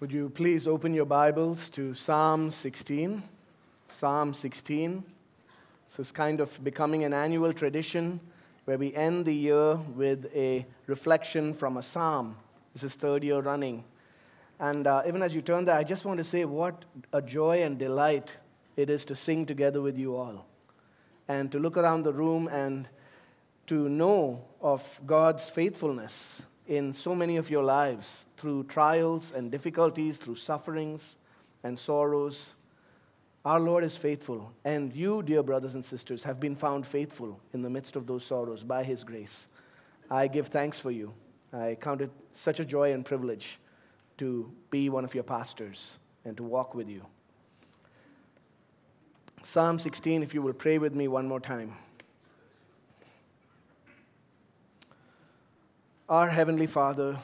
Would you please open your Bibles to Psalm 16? Psalm 16. This is kind of becoming an annual tradition where we end the year with a reflection from a psalm. This is third year running. And uh, even as you turn there, I just want to say what a joy and delight it is to sing together with you all and to look around the room and to know of God's faithfulness in so many of your lives through trials and difficulties, through sufferings and sorrows. Our Lord is faithful, and you, dear brothers and sisters, have been found faithful in the midst of those sorrows by His grace. I give thanks for you. I count it such a joy and privilege to be one of your pastors and to walk with you. Psalm 16, if you will pray with me one more time. Our Heavenly Father,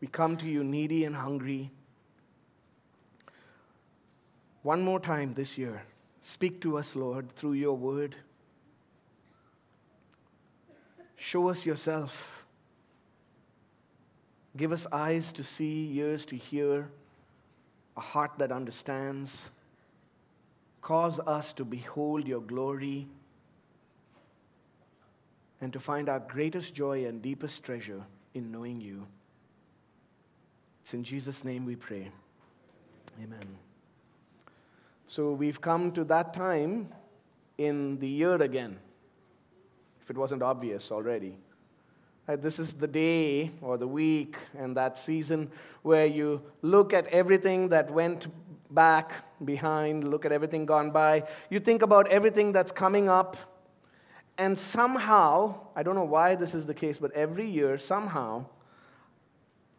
we come to you needy and hungry. One more time this year, speak to us, Lord, through your word. Show us yourself. Give us eyes to see, ears to hear, a heart that understands. Cause us to behold your glory and to find our greatest joy and deepest treasure in knowing you. It's in Jesus' name we pray. Amen. So we've come to that time in the year again, if it wasn't obvious already. Uh, this is the day or the week and that season where you look at everything that went back behind, look at everything gone by. You think about everything that's coming up and somehow, I don't know why this is the case, but every year, somehow,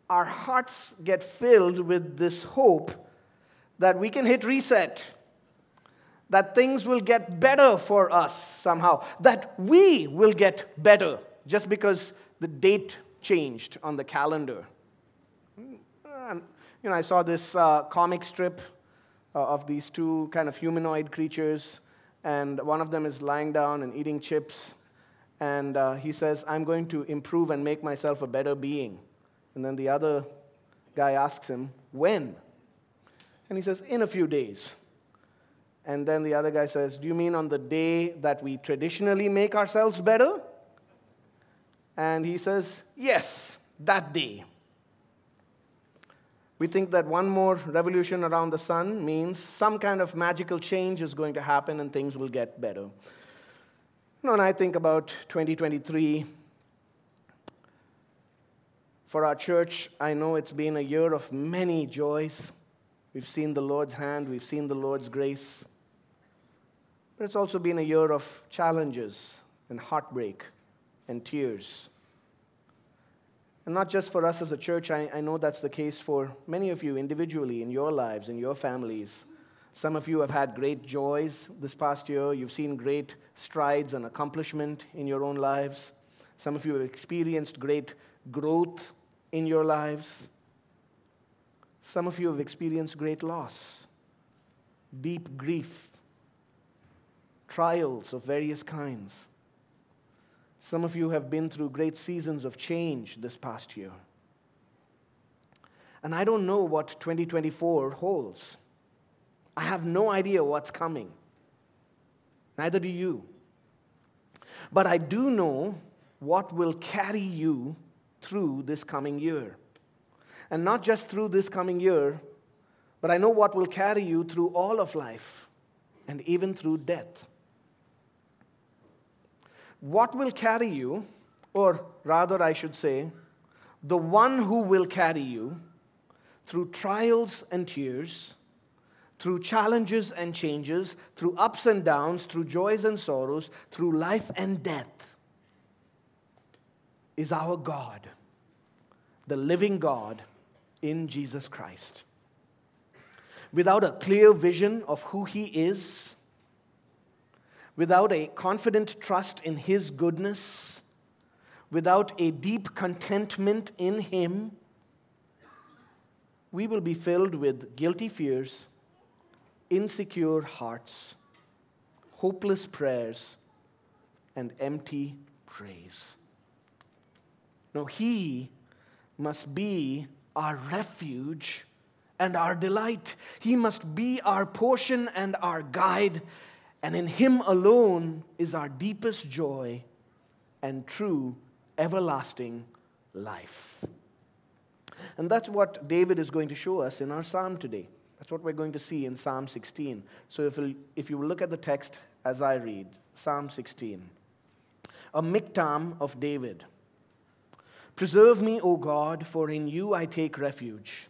our hearts get filled with this hope that we can hit reset, that things will get better for us somehow, that we will get better just because the date changed on the calendar. You know, I saw this uh, comic strip uh, of these two kind of humanoid creatures and one of them is lying down and eating chips. And uh, he says, I'm going to improve and make myself a better being. And then the other guy asks him, When? And he says, In a few days. And then the other guy says, Do you mean on the day that we traditionally make ourselves better? And he says, Yes, that day. We think that one more revolution around the sun means some kind of magical change is going to happen and things will get better. You when I think about 2023, for our church, I know it's been a year of many joys. We've seen the Lord's hand, we've seen the Lord's grace. But it's also been a year of challenges and heartbreak and tears. And not just for us as a church, I, I know that's the case for many of you individually in your lives, in your families. Some of you have had great joys this past year. You've seen great strides and accomplishment in your own lives. Some of you have experienced great growth in your lives. Some of you have experienced great loss, deep grief, trials of various kinds. Some of you have been through great seasons of change this past year. And I don't know what 2024 holds. I have no idea what's coming. Neither do you. But I do know what will carry you through this coming year. And not just through this coming year, but I know what will carry you through all of life and even through death what will carry you, or rather, I should say, the one who will carry you through trials and tears, through challenges and changes, through ups and downs, through joys and sorrows, through life and death, is our God, the living God in Jesus Christ. Without a clear vision of who He is, without a confident trust in His goodness, without a deep contentment in Him, we will be filled with guilty fears, insecure hearts, hopeless prayers, and empty praise. No, He must be our refuge and our delight. He must be our portion and our guide, and in Him alone is our deepest joy and true everlasting life. And that's what David is going to show us in our psalm today. That's what we're going to see in Psalm 16. So if, if you look at the text as I read, Psalm 16, a miktam of David. Preserve me, O God, for in you I take refuge.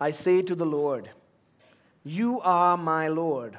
I say to the Lord, You are my Lord.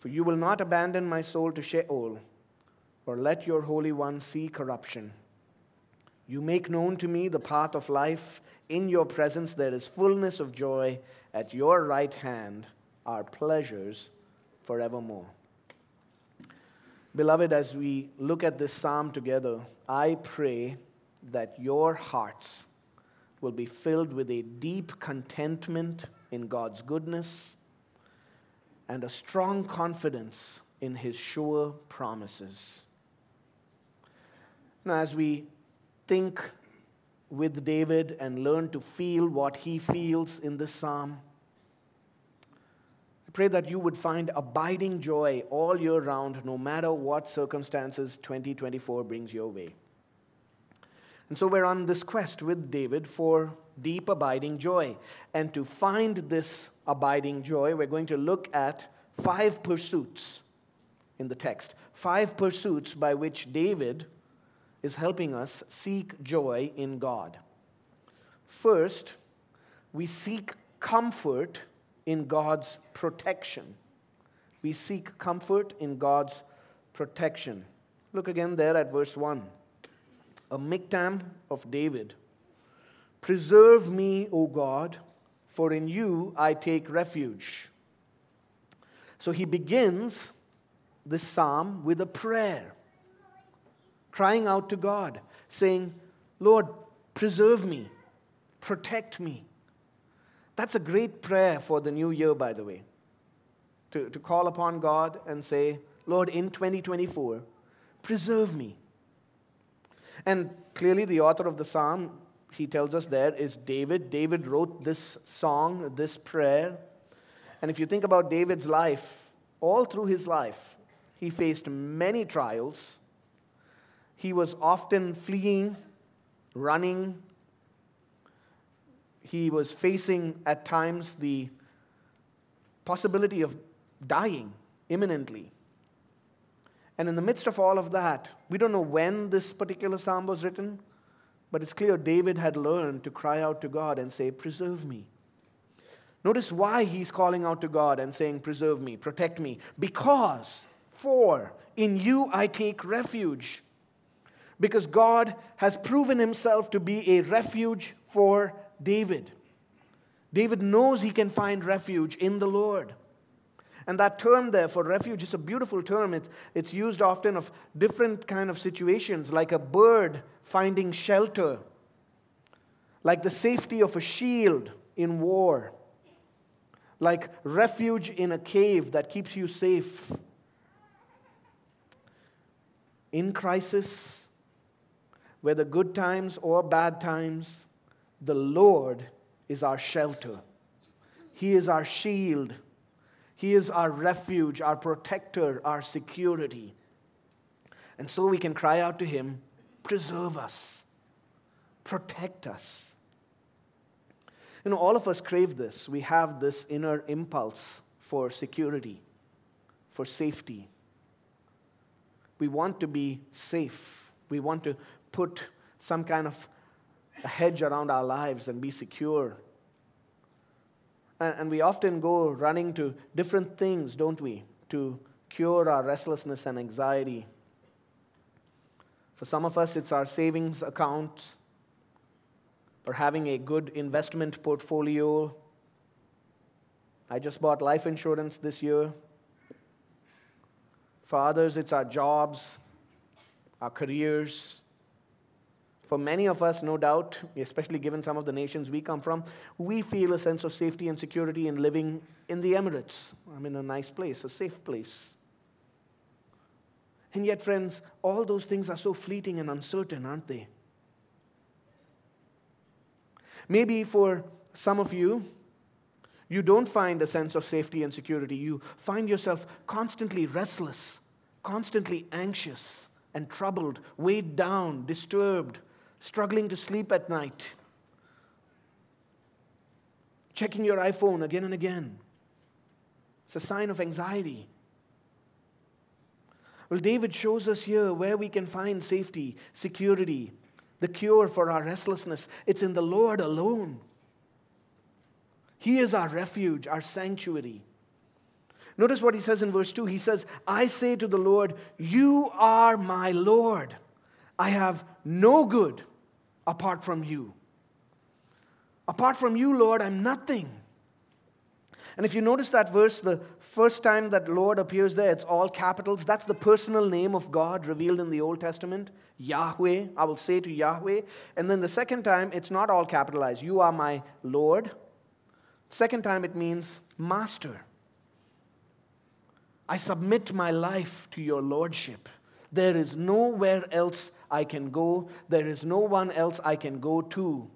For you will not abandon my soul to Sheol, or let your Holy One see corruption. You make known to me the path of life. In your presence there is fullness of joy. At your right hand are pleasures forevermore. Beloved, as we look at this psalm together, I pray that your hearts will be filled with a deep contentment in God's goodness and a strong confidence in his sure promises. Now, as we think with David and learn to feel what he feels in this psalm, I pray that you would find abiding joy all year round, no matter what circumstances 2024 brings your way. And so we're on this quest with David for deep abiding joy. And to find this abiding joy, we're going to look at five pursuits in the text. Five pursuits by which David is helping us seek joy in God. First, we seek comfort in God's protection. We seek comfort in God's protection. Look again there at verse 1. A miktam of David. Preserve me, O God, for in you I take refuge. So he begins this psalm with a prayer, crying out to God, saying, Lord, preserve me, protect me. That's a great prayer for the new year, by the way. To, to call upon God and say, Lord, in 2024, preserve me. And clearly, the author of the psalm, he tells us there, is David. David wrote this song, this prayer and if you think about David's life, all through his life, he faced many trials. He was often fleeing, running. He was facing at times the possibility of dying imminently. And in the midst of all of that, we don't know when this particular psalm was written, but it's clear David had learned to cry out to God and say, Preserve me. Notice why he's calling out to God and saying, Preserve me, protect me. Because, for, in you I take refuge. Because God has proven himself to be a refuge for David. David knows he can find refuge in the Lord. And that term there for refuge is a beautiful term. It's, it's used often of different kind of situations, like a bird finding shelter, like the safety of a shield in war like refuge in a cave that keeps you safe. In crisis, whether good times or bad times, the Lord is our shelter. He is our shield. He is our refuge, our protector, our security. And so we can cry out to Him, preserve us, protect us. You know, all of us crave this. We have this inner impulse for security. for safety. We want to be safe. We want to put some kind of a hedge around our lives and be secure. And, we often go running to different things, don't we, to cure our restlessness and anxiety. For some of us, it's our savings account or having a good investment portfolio. I just bought life insurance this year. For others, it's our jobs, our careers. For many of us, no doubt, especially given some of the nations we come from, we feel a sense of safety and security in living in the Emirates. I'm in a nice place, a safe place. And yet, friends, all those things are so fleeting and uncertain, aren't they? Maybe for some of you, you don't find a sense of safety and security. You find yourself constantly restless, constantly anxious and troubled, weighed down, disturbed, struggling to sleep at night, checking your iPhone again and again. It's a sign of anxiety. Well, David shows us here where we can find safety, security, the cure for our restlessness. It's in the Lord alone. He is our refuge, our sanctuary. Notice what he says in verse 2. He says, I say to the Lord, You are my Lord. I have no good apart from you. Apart from you, Lord, I'm nothing. And if you notice that verse, the first time that Lord appears there, it's all capitals. That's the personal name of God revealed in the Old Testament Yahweh. I will say to Yahweh. And then the second time, it's not all capitalized. You are my Lord. Second time, it means master. I submit my life to your lordship. There is nowhere else I can go, there is no one else I can go to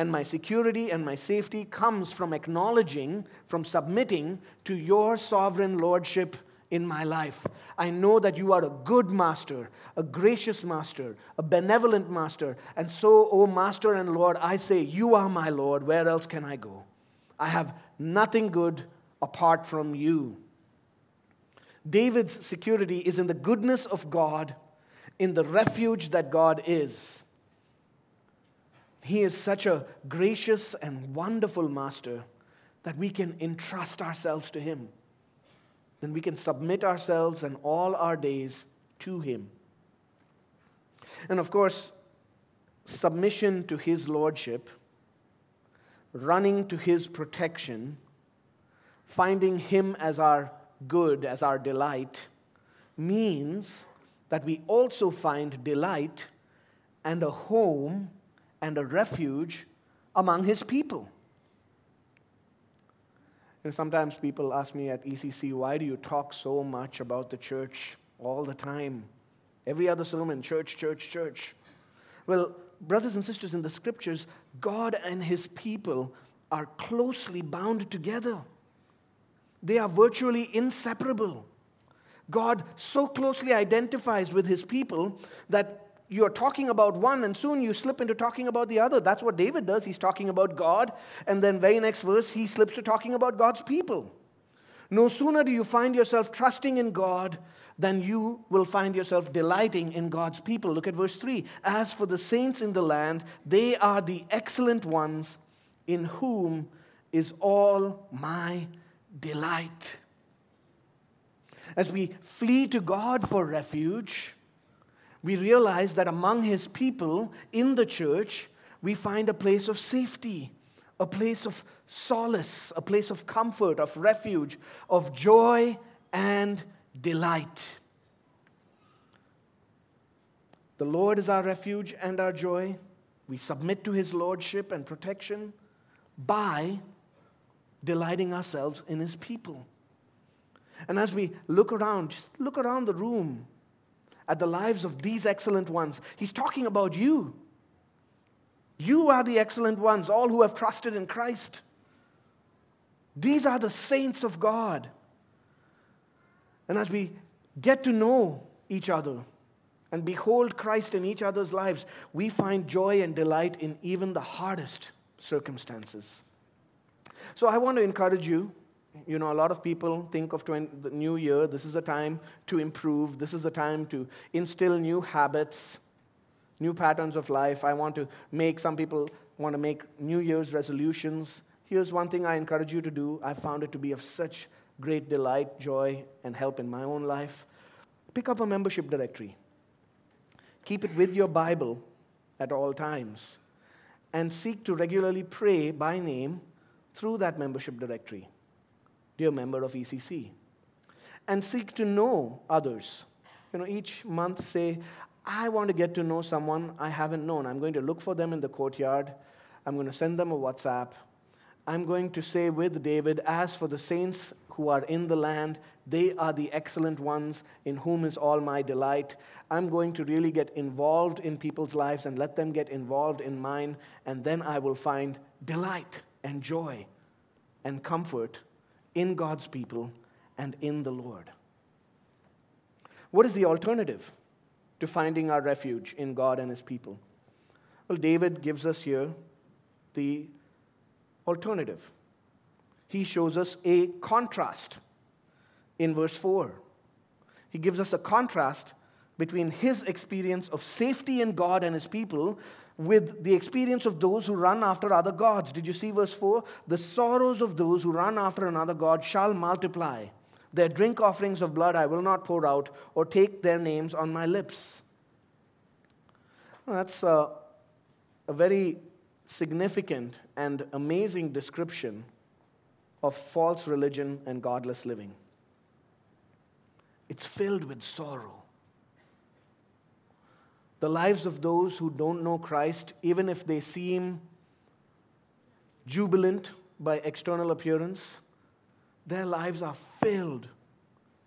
and my security and my safety comes from acknowledging, from submitting to your sovereign lordship in my life. I know that you are a good master, a gracious master, a benevolent master. And so, O Master and Lord, I say, You are my Lord. Where else can I go? I have nothing good apart from you. David's security is in the goodness of God, in the refuge that God is. He is such a gracious and wonderful master that we can entrust ourselves to Him. Then we can submit ourselves and all our days to Him. And of course, submission to His Lordship, running to His protection, finding Him as our good, as our delight, means that we also find delight and a home and a refuge among his people. Know, sometimes people ask me at ECC, why do you talk so much about the church all the time? Every other sermon, church, church, church. Well, brothers and sisters, in the scriptures, God and his people are closely bound together. They are virtually inseparable. God so closely identifies with his people that you're talking about one and soon you slip into talking about the other. That's what David does. He's talking about God, and then, very next verse, he slips to talking about God's people. No sooner do you find yourself trusting in God than you will find yourself delighting in God's people. Look at verse 3. As for the saints in the land, they are the excellent ones in whom is all my delight. As we flee to God for refuge, we realize that among his people in the church, we find a place of safety, a place of solace, a place of comfort, of refuge, of joy and delight. The Lord is our refuge and our joy. We submit to his lordship and protection by delighting ourselves in his people. And as we look around, just look around the room at the lives of these excellent ones. He's talking about you. You are the excellent ones, all who have trusted in Christ. These are the saints of God. And as we get to know each other and behold Christ in each other's lives, we find joy and delight in even the hardest circumstances. So I want to encourage you You know, a lot of people think of 20, the new year, this is a time to improve, this is a time to instill new habits, new patterns of life. I want to make, some people want to make New Year's resolutions. Here's one thing I encourage you to do. I found it to be of such great delight, joy, and help in my own life. Pick up a membership directory. Keep it with your Bible at all times. And seek to regularly pray by name through that membership directory. Dear member of ECC. And seek to know others. You know, each month say, I want to get to know someone I haven't known. I'm going to look for them in the courtyard. I'm going to send them a WhatsApp. I'm going to say with David, As for the saints who are in the land, they are the excellent ones in whom is all my delight. I'm going to really get involved in people's lives and let them get involved in mine, and then I will find delight and joy and comfort in God's people and in the Lord. What is the alternative to finding our refuge in God and His people? Well, David gives us here the alternative. He shows us a contrast in verse 4. He gives us a contrast between his experience of safety in God and his people with the experience of those who run after other gods. Did you see verse 4? The sorrows of those who run after another God shall multiply. Their drink offerings of blood I will not pour out, or take their names on my lips. Well, that's a, a very significant and amazing description of false religion and godless living. It's filled with sorrow. The lives of those who don't know Christ, even if they seem jubilant by external appearance, their lives are filled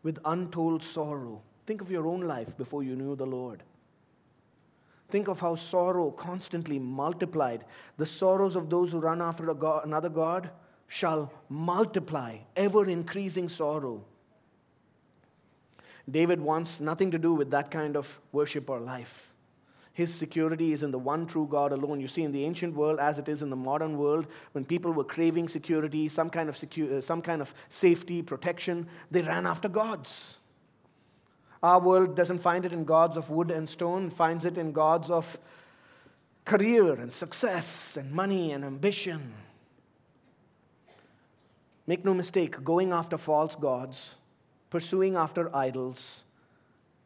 with untold sorrow. Think of your own life before you knew the Lord. Think of how sorrow constantly multiplied. The sorrows of those who run after god, another God shall multiply, ever increasing sorrow. David wants nothing to do with that kind of worship or life. His security is in the one true God alone. You see, in the ancient world, as it is in the modern world, when people were craving security, some kind of, secu- uh, some kind of safety, protection, they ran after gods. Our world doesn't find it in gods of wood and stone, finds it in gods of career and success and money and ambition. Make no mistake, going after false gods, pursuing after idols,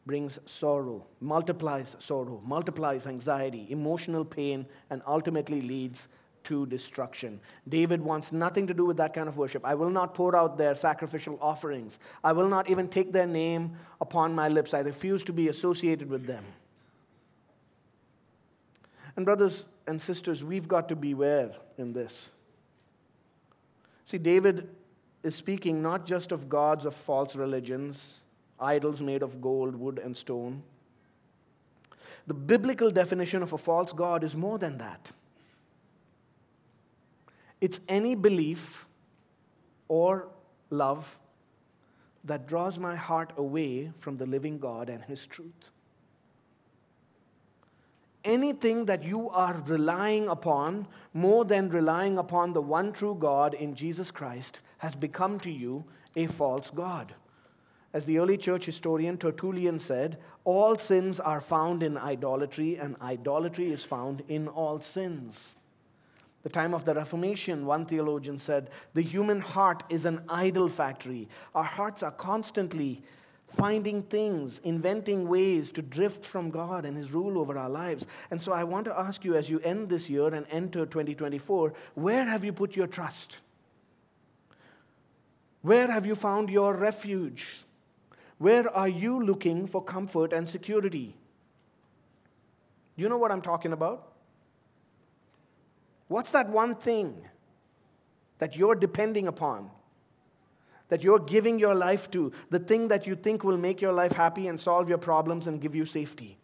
brings sorrow, multiplies sorrow, multiplies anxiety, emotional pain, and ultimately leads to destruction. David wants nothing to do with that kind of worship. I will not pour out their sacrificial offerings. I will not even take their name upon my lips. I refuse to be associated with them. And, brothers and sisters, we've got to beware in this. See, David is speaking not just of gods of false religions, idols made of gold, wood, and stone. The biblical definition of a false God is more than that. It's any belief or love that draws my heart away from the living God and His truth. Anything that you are relying upon more than relying upon the one true God in Jesus Christ has become to you a false God. As the early church historian Tertullian said, all sins are found in idolatry, and idolatry is found in all sins the time of the Reformation, one theologian said, the human heart is an idol factory. Our hearts are constantly finding things, inventing ways to drift from God and His rule over our lives. And so I want to ask you as you end this year and enter 2024, where have you put your trust? Where have you found your refuge? Where are you looking for comfort and security? You know what I'm talking about? What's that one thing that you're depending upon? That you're giving your life to? The thing that you think will make your life happy and solve your problems and give you safety?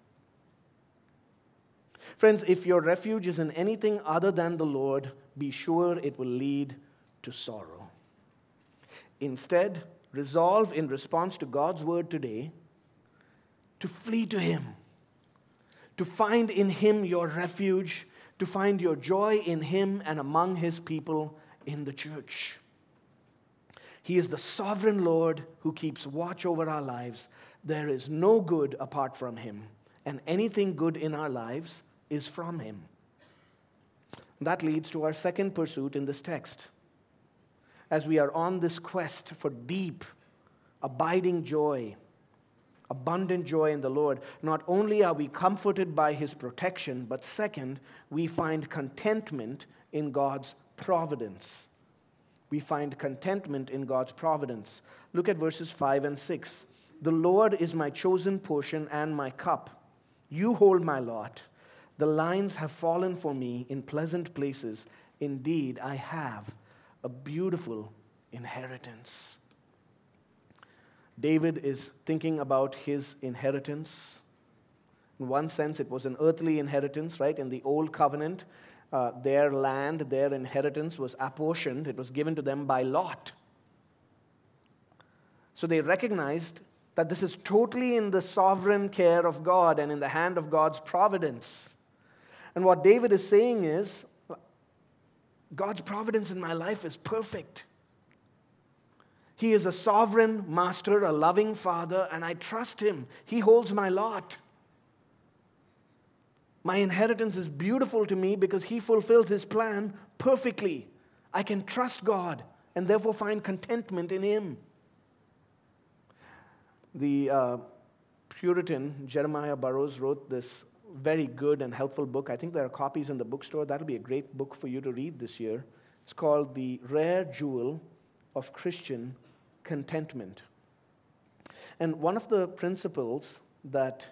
Friends, if your refuge is in anything other than the Lord, be sure it will lead to sorrow. Instead, resolve in response to God's word today to flee to Him, to find in Him your refuge to find your joy in Him and among His people in the church. He is the sovereign Lord who keeps watch over our lives. There is no good apart from Him, and anything good in our lives is from Him. That leads to our second pursuit in this text. As we are on this quest for deep, abiding joy, abundant joy in the Lord, not only are we comforted by His protection, but second, we find contentment in God's providence we find contentment in God's providence. Look at verses 5 and 6. The Lord is my chosen portion and my cup. You hold my lot. The lines have fallen for me in pleasant places. Indeed, I have a beautiful inheritance. David is thinking about his inheritance. In one sense, it was an earthly inheritance, right? In the old covenant, uh, their land, their inheritance was apportioned, it was given to them by lot. So they recognized that this is totally in the sovereign care of God and in the hand of God's providence. And what David is saying is God's providence in my life is perfect. He is a sovereign master, a loving father, and I trust him. He holds my lot. My inheritance is beautiful to me because He fulfills His plan perfectly. I can trust God and therefore find contentment in Him. The uh, Puritan Jeremiah Burroughs wrote this very good and helpful book. I think there are copies in the bookstore. That'll be a great book for you to read this year. It's called The Rare Jewel of Christian Contentment. And one of the principles that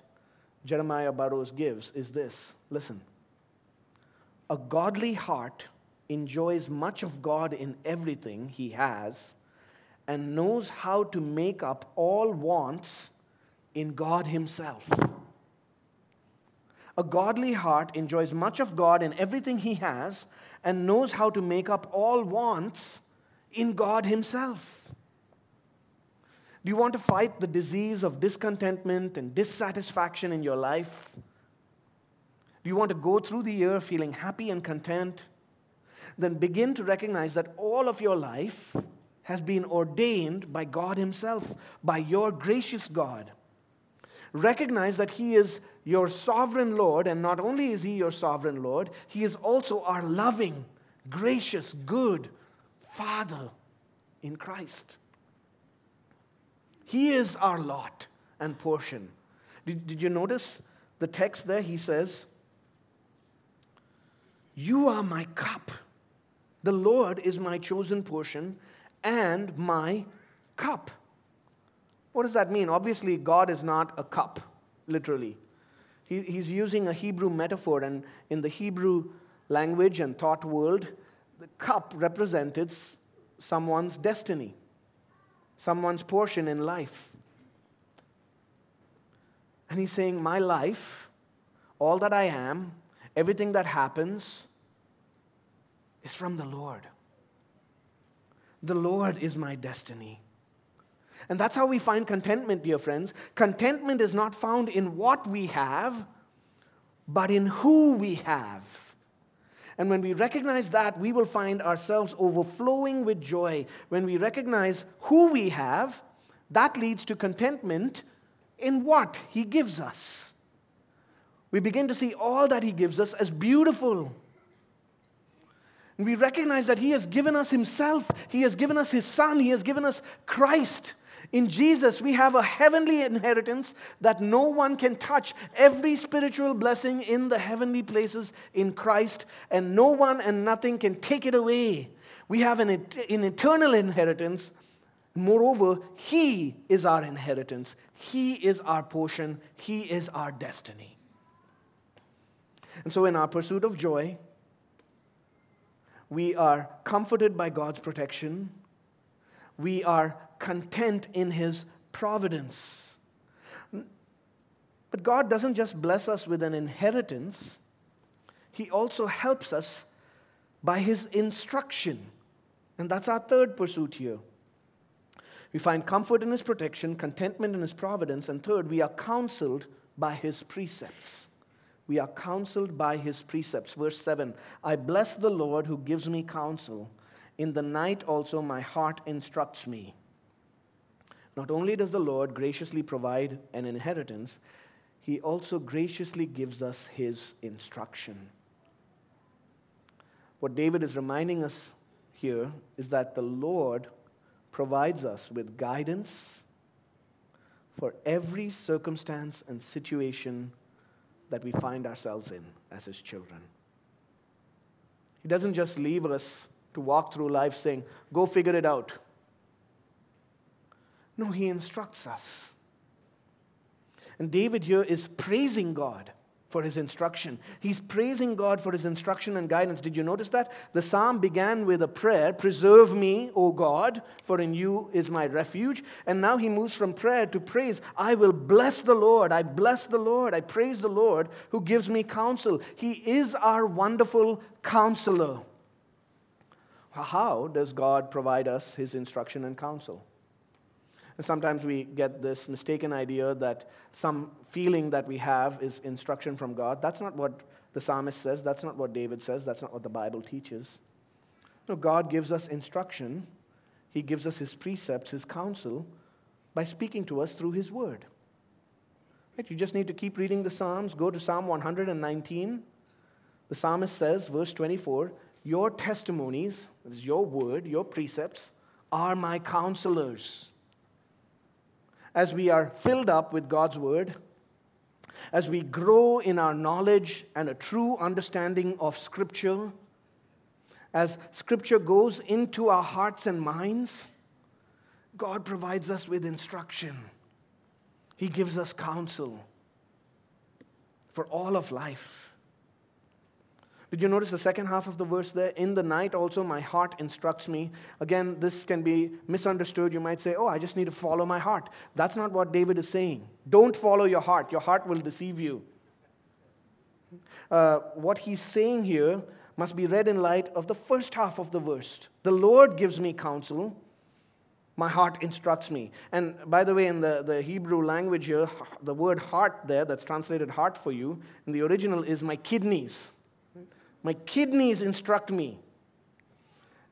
Jeremiah Burroughs gives is this listen. A godly heart enjoys much of God in everything he has and knows how to make up all wants in God himself. A godly heart enjoys much of God in everything he has and knows how to make up all wants in God himself. Do you want to fight the disease of discontentment and dissatisfaction in your life? Do you want to go through the year feeling happy and content? Then begin to recognize that all of your life has been ordained by God Himself, by your gracious God. Recognize that He is your sovereign Lord, and not only is He your sovereign Lord, He is also our loving, gracious, good Father in Christ. He is our lot and portion. Did, did you notice the text there? He says, You are my cup. The Lord is my chosen portion and my cup. What does that mean? Obviously, God is not a cup, literally. He, he's using a Hebrew metaphor, and in the Hebrew language and thought world, the cup represented someone's destiny someone's portion in life. And he's saying, My life, all that I am, everything that happens, is from the Lord. The Lord is my destiny. And that's how we find contentment, dear friends. Contentment is not found in what we have, but in who we have. And when we recognize that, we will find ourselves overflowing with joy. When we recognize who we have, that leads to contentment in what He gives us. We begin to see all that He gives us as beautiful. And we recognize that He has given us Himself, He has given us His Son, He has given us Christ. In Jesus, we have a heavenly inheritance that no one can touch. Every spiritual blessing in the heavenly places in Christ, and no one and nothing can take it away. We have an, an eternal inheritance. Moreover, He is our inheritance, He is our portion, He is our destiny. And so, in our pursuit of joy, we are comforted by God's protection. We are content in His providence. But God doesn't just bless us with an inheritance, He also helps us by His instruction. And that's our third pursuit here. We find comfort in His protection, contentment in His providence, and third, we are counseled by His precepts. We are counseled by His precepts. Verse 7 I bless the Lord who gives me counsel. In the night also my heart instructs me. Not only does the Lord graciously provide an inheritance, he also graciously gives us his instruction. What David is reminding us here is that the Lord provides us with guidance for every circumstance and situation that we find ourselves in as his children. He doesn't just leave us to walk through life saying, go figure it out. No, he instructs us. And David here is praising God for his instruction. He's praising God for his instruction and guidance. Did you notice that? The psalm began with a prayer Preserve me, O God, for in you is my refuge. And now he moves from prayer to praise. I will bless the Lord. I bless the Lord. I praise the Lord who gives me counsel. He is our wonderful counselor. How does God provide us his instruction and counsel? And sometimes we get this mistaken idea that some feeling that we have is instruction from God. That's not what the psalmist says. That's not what David says. That's not what the Bible teaches. No, God gives us instruction, He gives us His precepts, His counsel, by speaking to us through His word. Right? You just need to keep reading the Psalms. Go to Psalm 119. The psalmist says, verse 24, Your testimonies, is your word, your precepts, are my counselors as we are filled up with God's word, as we grow in our knowledge and a true understanding of Scripture, as Scripture goes into our hearts and minds, God provides us with instruction. He gives us counsel for all of life. Did you notice the second half of the verse there? In the night also my heart instructs me. Again, this can be misunderstood. You might say, oh, I just need to follow my heart. That's not what David is saying. Don't follow your heart, your heart will deceive you. Uh, what he's saying here must be read in light of the first half of the verse. The Lord gives me counsel, my heart instructs me. And by the way, in the, the Hebrew language here, the word heart there, that's translated heart for you, in the original is my kidneys. My kidneys instruct me.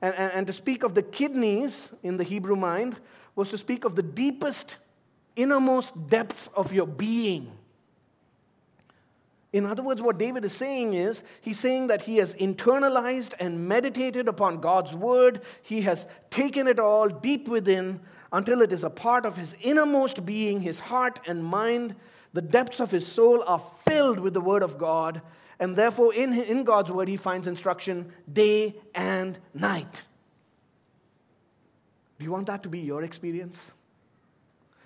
And, and, and, to speak of the kidneys in the Hebrew mind was to speak of the deepest, innermost depths of your being. In other words, what David is saying is, he's saying that he has internalized and meditated upon God's word. He has taken it all deep within until it is a part of his innermost being, his heart and mind. The depths of his soul are filled with the word of God, and therefore, in, in God's word, he finds instruction day and night. Do you want that to be your experience?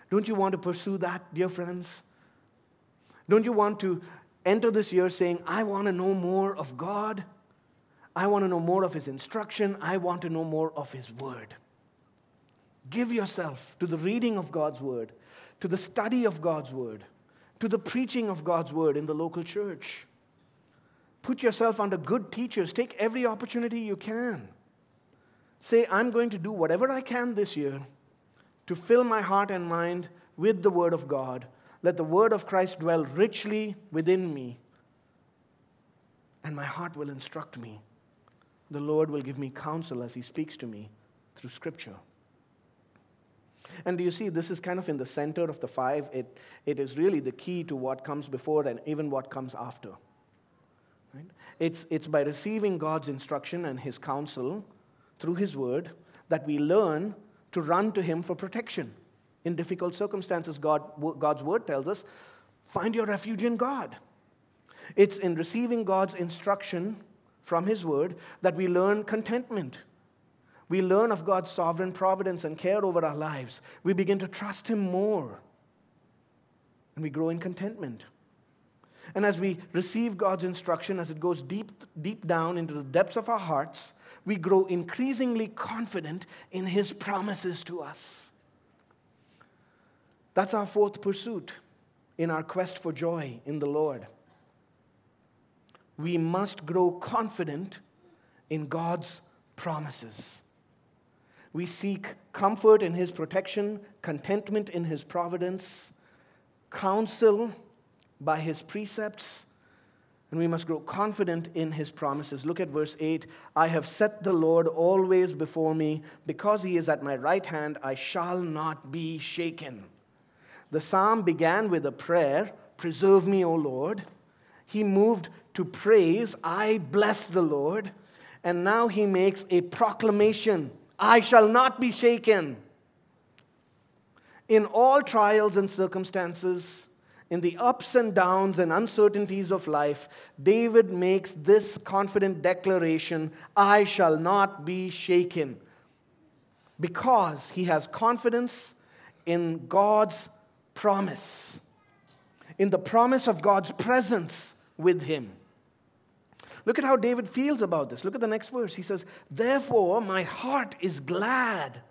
Don't you want to pursue that, dear friends? Don't you want to enter this year saying, I want to know more of God? I want to know more of His instruction. I want to know more of His Word. Give yourself to the reading of God's Word, to the study of God's Word, to the preaching of God's Word in the local church. Put yourself under good teachers. Take every opportunity you can. Say, I'm going to do whatever I can this year to fill my heart and mind with the Word of God. Let the Word of Christ dwell richly within me, and my heart will instruct me. The Lord will give me counsel as He speaks to me through Scripture. And do you see, this is kind of in the center of the five. It, it is really the key to what comes before and even what comes after. It's, it's by receiving God's instruction and His counsel through His word that we learn to run to Him for protection. In difficult circumstances, God, God's word tells us find your refuge in God. It's in receiving God's instruction from His word that we learn contentment. We learn of God's sovereign providence and care over our lives. We begin to trust Him more. And we grow in contentment. And as we receive God's instruction, as it goes deep, deep down into the depths of our hearts, we grow increasingly confident in His promises to us. That's our fourth pursuit in our quest for joy in the Lord. We must grow confident in God's promises. We seek comfort in His protection, contentment in His providence, counsel by his precepts, And we must grow confident in his promises. Look at verse 8 I have set the Lord always before me. Because he is at my right hand, I shall not be shaken. The psalm began with a prayer Preserve me, O Lord. He moved to praise, I bless the Lord. And now he makes a proclamation I shall not be shaken. In all trials and circumstances, in the ups and downs and uncertainties of life, David makes this confident declaration I shall not be shaken. Because he has confidence in God's promise, in the promise of God's presence with him. Look at how David feels about this. Look at the next verse. He says, Therefore, my heart is glad.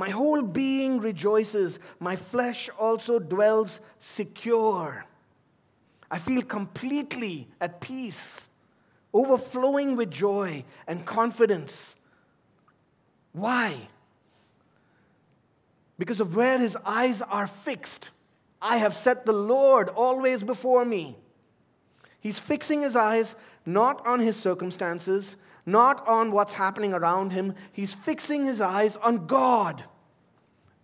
My whole being rejoices. My flesh also dwells secure. I feel completely at peace, overflowing with joy and confidence. Why? Because of where his eyes are fixed. I have set the Lord always before me. He's fixing his eyes not on his circumstances, not on what's happening around him. He's fixing his eyes on God.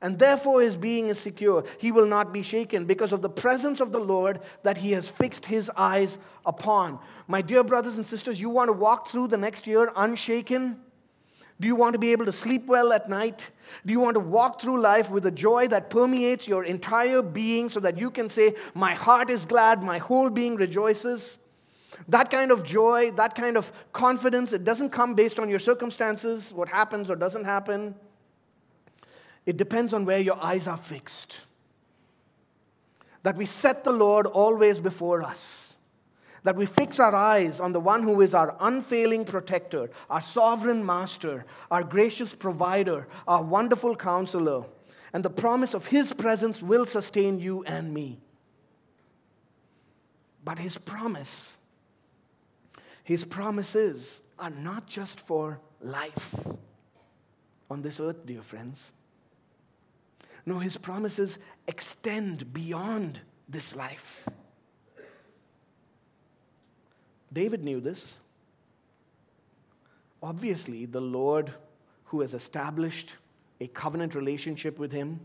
And therefore, his being is secure. He will not be shaken because of the presence of the Lord that he has fixed his eyes upon. My dear brothers and sisters, you want to walk through the next year unshaken? Do you want to be able to sleep well at night? Do you want to walk through life with a joy that permeates your entire being so that you can say, My heart is glad, my whole being rejoices? That kind of joy, that kind of confidence, it doesn't come based on your circumstances, what happens or doesn't happen. It depends on where your eyes are fixed. That we set the Lord always before us. That we fix our eyes on the one who is our unfailing protector, our sovereign master, our gracious provider, our wonderful counselor. And the promise of his presence will sustain you and me. But his promise his promises are not just for life on this earth, dear friends. No, His promises extend beyond this life. David knew this. Obviously, the Lord who has established a covenant relationship with him,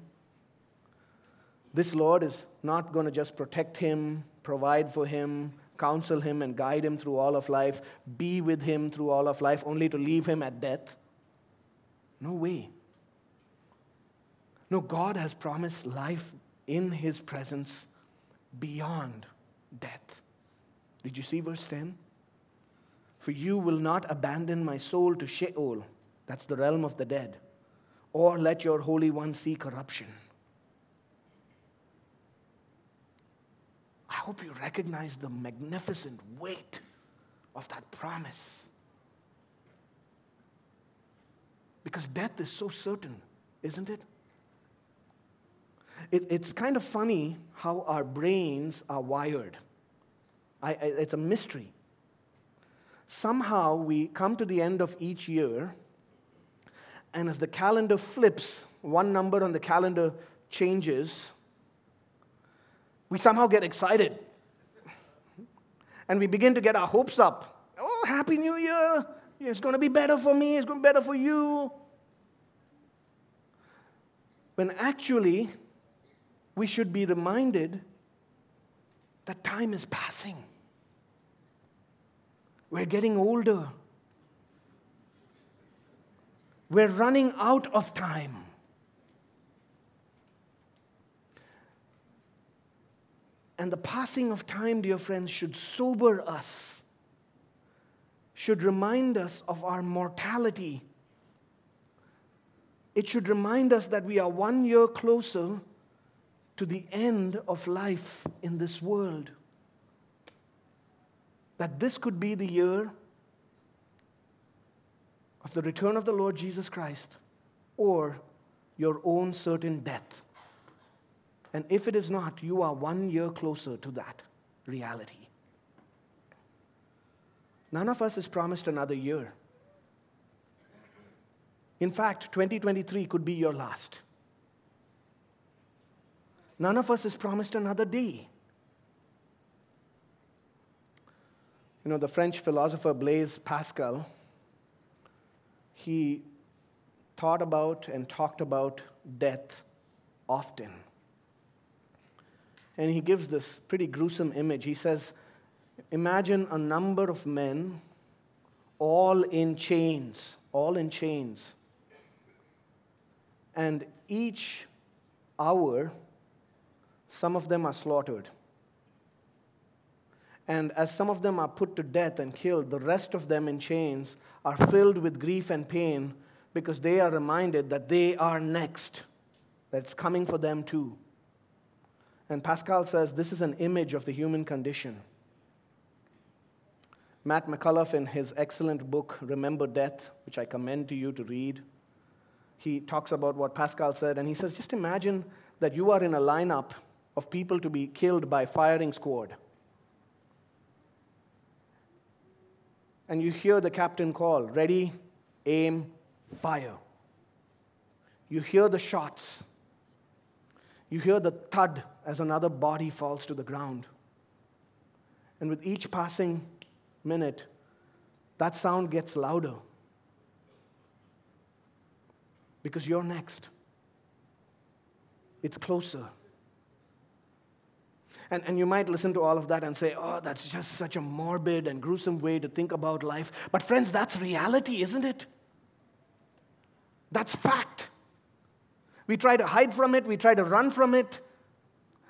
this Lord is not going to just protect him, provide for him, counsel him and guide him through all of life, be with him through all of life, only to leave him at death? No way. No, God has promised life in his presence beyond death. Did you see verse 10? For you will not abandon my soul to Sheol, that's the realm of the dead, or let your Holy One see corruption. I hope you recognize the magnificent weight of that promise. Because death is so certain, isn't it? It it's kind of funny how our brains are wired. I, I, it's a mystery. Somehow we come to the end of each year, and as the calendar flips, one number on the calendar changes, we somehow get excited. And we begin to get our hopes up. Oh, Happy New Year! It's going to be better for me, it's going to be better for you. When actually, we should be reminded that time is passing. We're getting older. We're running out of time. And the passing of time, dear friends, should sober us, should remind us of our mortality. It should remind us that we are one year closer to the end of life in this world. That this could be the year of the return of the Lord Jesus Christ or your own certain death. And if it is not, you are one year closer to that reality. None of us is promised another year. In fact, 2023 could be your last. None of us is promised another day. You know, the French philosopher Blaise Pascal, he thought about and talked about death often. And he gives this pretty gruesome image. He says, Imagine a number of men all in chains, all in chains. And each hour, some of them are slaughtered. And as some of them are put to death and killed, the rest of them in chains are filled with grief and pain because they are reminded that they are next, that it's coming for them too. And Pascal says this is an image of the human condition. Matt McCullough, in his excellent book, Remember Death, which I commend to you to read, he talks about what Pascal said, and he says, just imagine that you are in a lineup of people to be killed by firing squad. And you hear the captain call, ready, aim, fire. You hear the shots. You hear the thud as another body falls to the ground. And with each passing minute, that sound gets louder because you're next. It's closer. And, and you might listen to all of that and say, oh, that's just such a morbid and gruesome way to think about life. But, friends, that's reality, isn't it? That's fact. We try to hide from it, we try to run from it,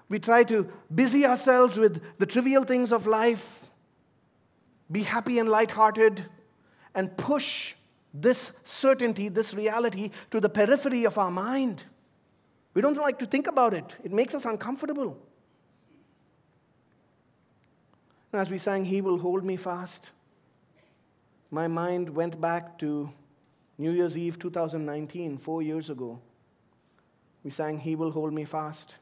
we try to busy ourselves with the trivial things of life, be happy and lighthearted, and push this certainty, this reality, to the periphery of our mind. We don't like to think about it, it makes us uncomfortable. As we sang, He will hold me fast, my mind went back to New Year's Eve 2019, four years ago. We sang, He will hold me fast.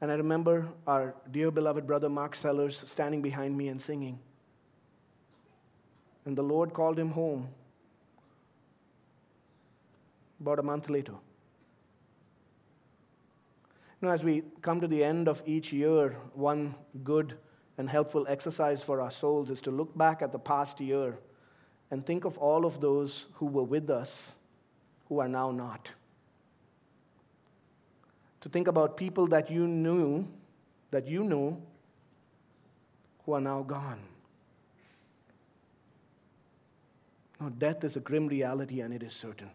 And I remember our dear beloved brother Mark Sellers standing behind me and singing and the Lord called him home about a month later. Now, as we come to the end of each year, one good and helpful exercise for our souls is to look back at the past year and think of all of those who were with us who are now not. To think about people that you knew, that you knew, who are now gone. No, death is a grim reality and it is certain.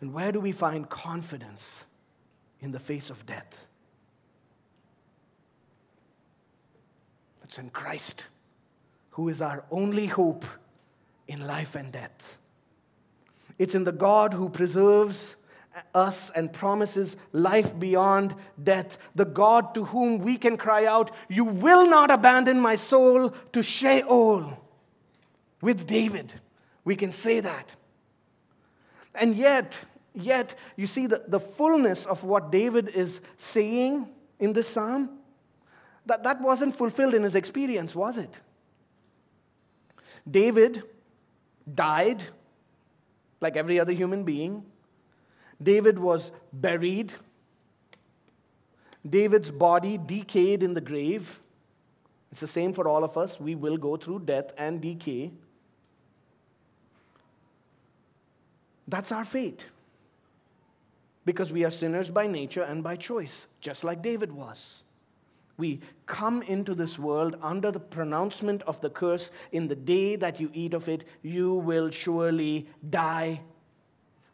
And where do we find confidence in the face of death? It's in Christ, who is our only hope in life and death. It's in the God who preserves us and promises life beyond death, the God to whom we can cry out, You will not abandon my soul to Sheol. With David, we can say that. And yet, yet, you see the, the fullness of what David is saying in this psalm, that, that wasn't fulfilled in his experience, was it? David died like every other human being. David was buried. David's body decayed in the grave. It's the same for all of us. We will go through death and decay. That's our fate. Because we are sinners by nature and by choice, just like David was. We come into this world under the pronouncement of the curse in the day that you eat of it, you will surely die.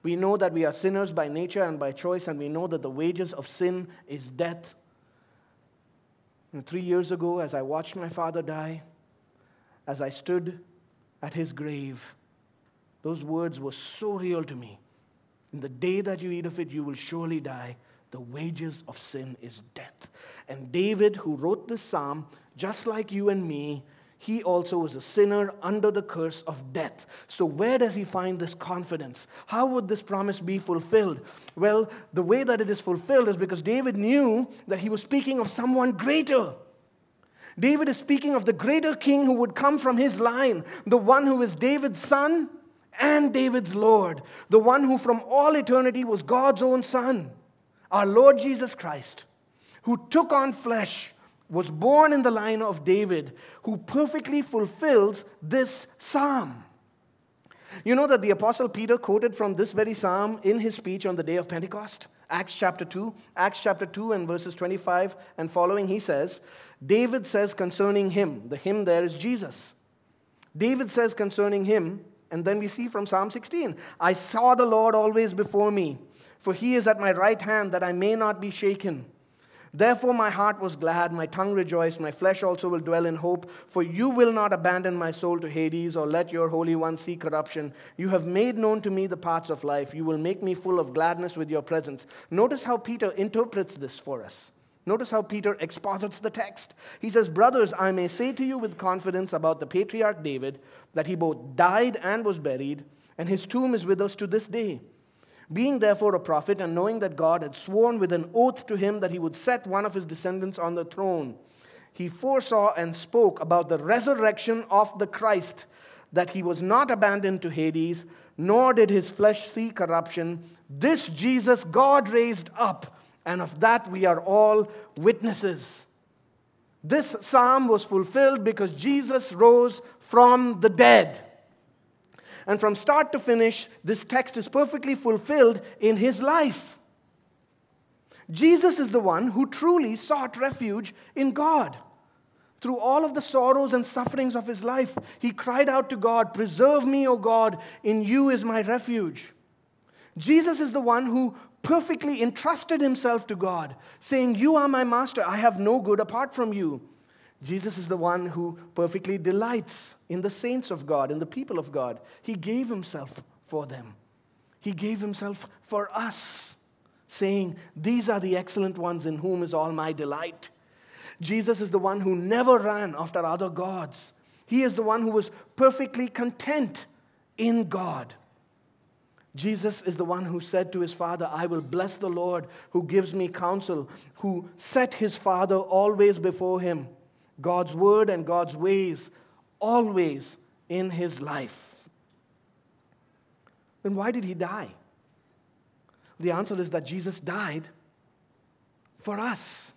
We know that we are sinners by nature and by choice, and we know that the wages of sin is death. And three years ago, as I watched my father die, as I stood at his grave, those words were so real to me. In the day that you eat of it, you will surely die. The wages of sin is death. And David, who wrote this psalm, just like you and me, he also was a sinner under the curse of death. So, where does he find this confidence? How would this promise be fulfilled? Well, the way that it is fulfilled is because David knew that he was speaking of someone greater. David is speaking of the greater king who would come from his line, the one who is David's son and David's Lord, the one who from all eternity was God's own Son, our Lord Jesus Christ, who took on flesh, was born in the line of David, who perfectly fulfills this psalm. You know that the Apostle Peter quoted from this very psalm in his speech on the day of Pentecost? Acts chapter 2. Acts chapter 2 and verses 25 and following, he says, David says concerning him, the him there is Jesus. David says concerning him, and then we see from Psalm 16, I saw the Lord always before me, for he is at my right hand that I may not be shaken. Therefore, my heart was glad, my tongue rejoiced, my flesh also will dwell in hope. For you will not abandon my soul to Hades, or let your Holy One see corruption. You have made known to me the paths of life. You will make me full of gladness with your presence. Notice how Peter interprets this for us. Notice how Peter exposits the text. He says, Brothers, I may say to you with confidence about the patriarch David that he both died and was buried, and his tomb is with us to this day. Being therefore a prophet, and knowing that God had sworn with an oath to him that he would set one of his descendants on the throne, he foresaw and spoke about the resurrection of the Christ, that he was not abandoned to Hades, nor did his flesh see corruption. This Jesus God raised up, and of that we are all witnesses. This psalm was fulfilled because Jesus rose from the dead. And from start to finish, this text is perfectly fulfilled in his life. Jesus is the one who truly sought refuge in God. Through all of the sorrows and sufferings of his life, he cried out to God, Preserve me, O God, in you is my refuge. Jesus is the one who perfectly entrusted himself to God, saying, You are my master, I have no good apart from you. Jesus is the one who perfectly delights in the saints of God, in the people of God. He gave himself for them. He gave himself for us, saying, These are the excellent ones in whom is all my delight. Jesus is the one who never ran after other gods. He is the one who was perfectly content in God. Jesus is the one who said to his father, I will bless the Lord who gives me counsel, who set his father always before him. God's word and God's ways always in his life. Then why did he die? The answer is that Jesus died for us,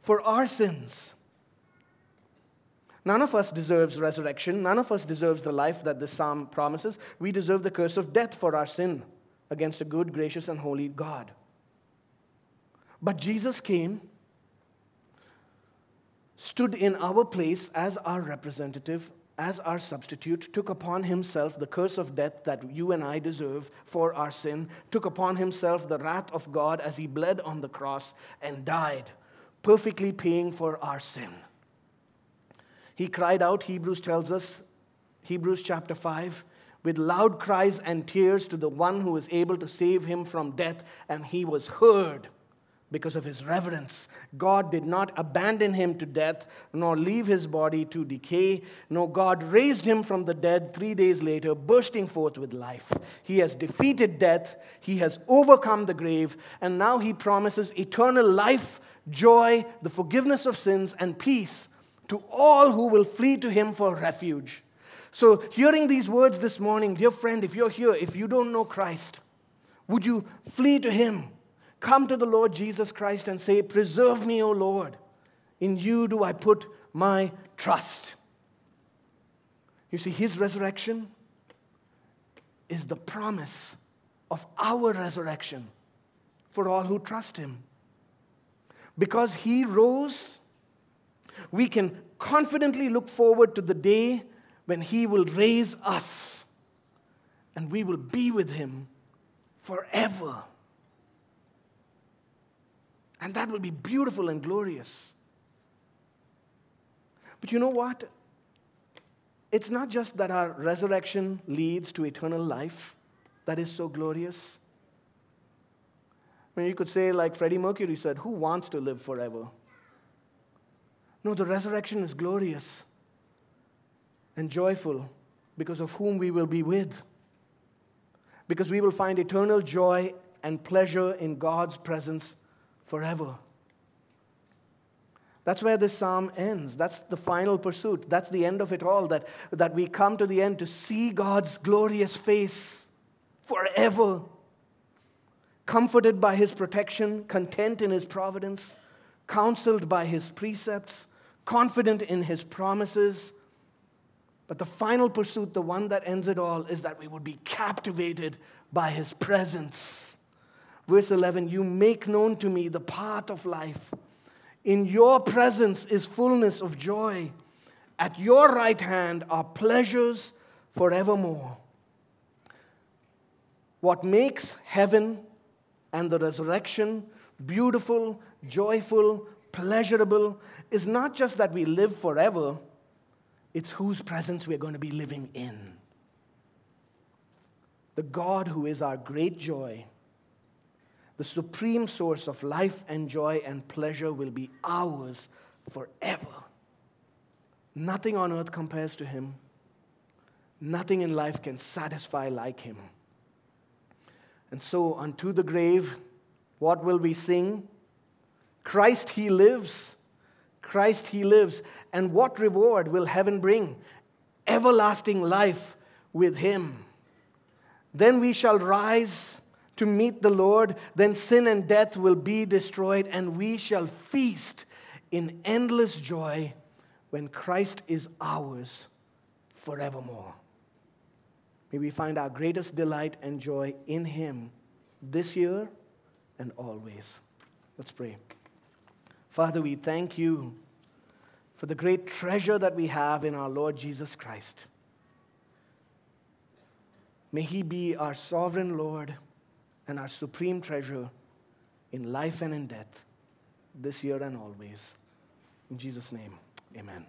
for our sins. None of us deserves resurrection. None of us deserves the life that this psalm promises. We deserve the curse of death for our sin against a good, gracious, and holy God. But Jesus came stood in our place as our representative, as our substitute, took upon himself the curse of death that you and I deserve for our sin, took upon himself the wrath of God as he bled on the cross and died, perfectly paying for our sin. He cried out, Hebrews tells us, Hebrews chapter 5, with loud cries and tears to the one who was able to save him from death, and he was heard because of his reverence. God did not abandon him to death, nor leave his body to decay. No, God raised him from the dead three days later, bursting forth with life. He has defeated death, he has overcome the grave, and now he promises eternal life, joy, the forgiveness of sins, and peace to all who will flee to him for refuge. So, hearing these words this morning, dear friend, if you're here, if you don't know Christ, would you flee to him? Come to the Lord Jesus Christ and say, Preserve me, O Lord. In you do I put my trust. You see, his resurrection is the promise of our resurrection for all who trust him. Because he rose, we can confidently look forward to the day when he will raise us and we will be with him forever. And that will be beautiful and glorious. But you know what? It's not just that our resurrection leads to eternal life that is so glorious. I mean, you could say, like Freddie Mercury said, who wants to live forever? No, the resurrection is glorious and joyful because of whom we will be with. Because we will find eternal joy and pleasure in God's presence forever. That's where this psalm ends. That's the final pursuit. That's the end of it all. That, that we come to the end to see God's glorious face forever. Comforted by his protection, content in his providence, counseled by his precepts, confident in his promises. But the final pursuit, the one that ends it all, is that we would be captivated by his presence. Verse 11 You make known to me the path of life. In your presence is fullness of joy. At your right hand are pleasures forevermore. What makes heaven and the resurrection beautiful, joyful, pleasurable is not just that we live forever, it's whose presence we're going to be living in. The God who is our great joy, the supreme source of life and joy and pleasure, will be ours forever. Nothing on earth compares to him. Nothing in life can satisfy like him. And so, unto the grave, what will we sing? Christ, He lives. Christ, He lives. And what reward will heaven bring? Everlasting life with Him. Then we shall rise to meet the Lord. Then sin and death will be destroyed, and we shall feast in endless joy when Christ is ours forevermore. May we find our greatest delight and joy in Him this year and always. Let's pray. Father, we thank you for the great treasure that we have in our Lord Jesus Christ. May He be our sovereign Lord and our supreme treasure in life and in death, this year and always. In Jesus' name, amen.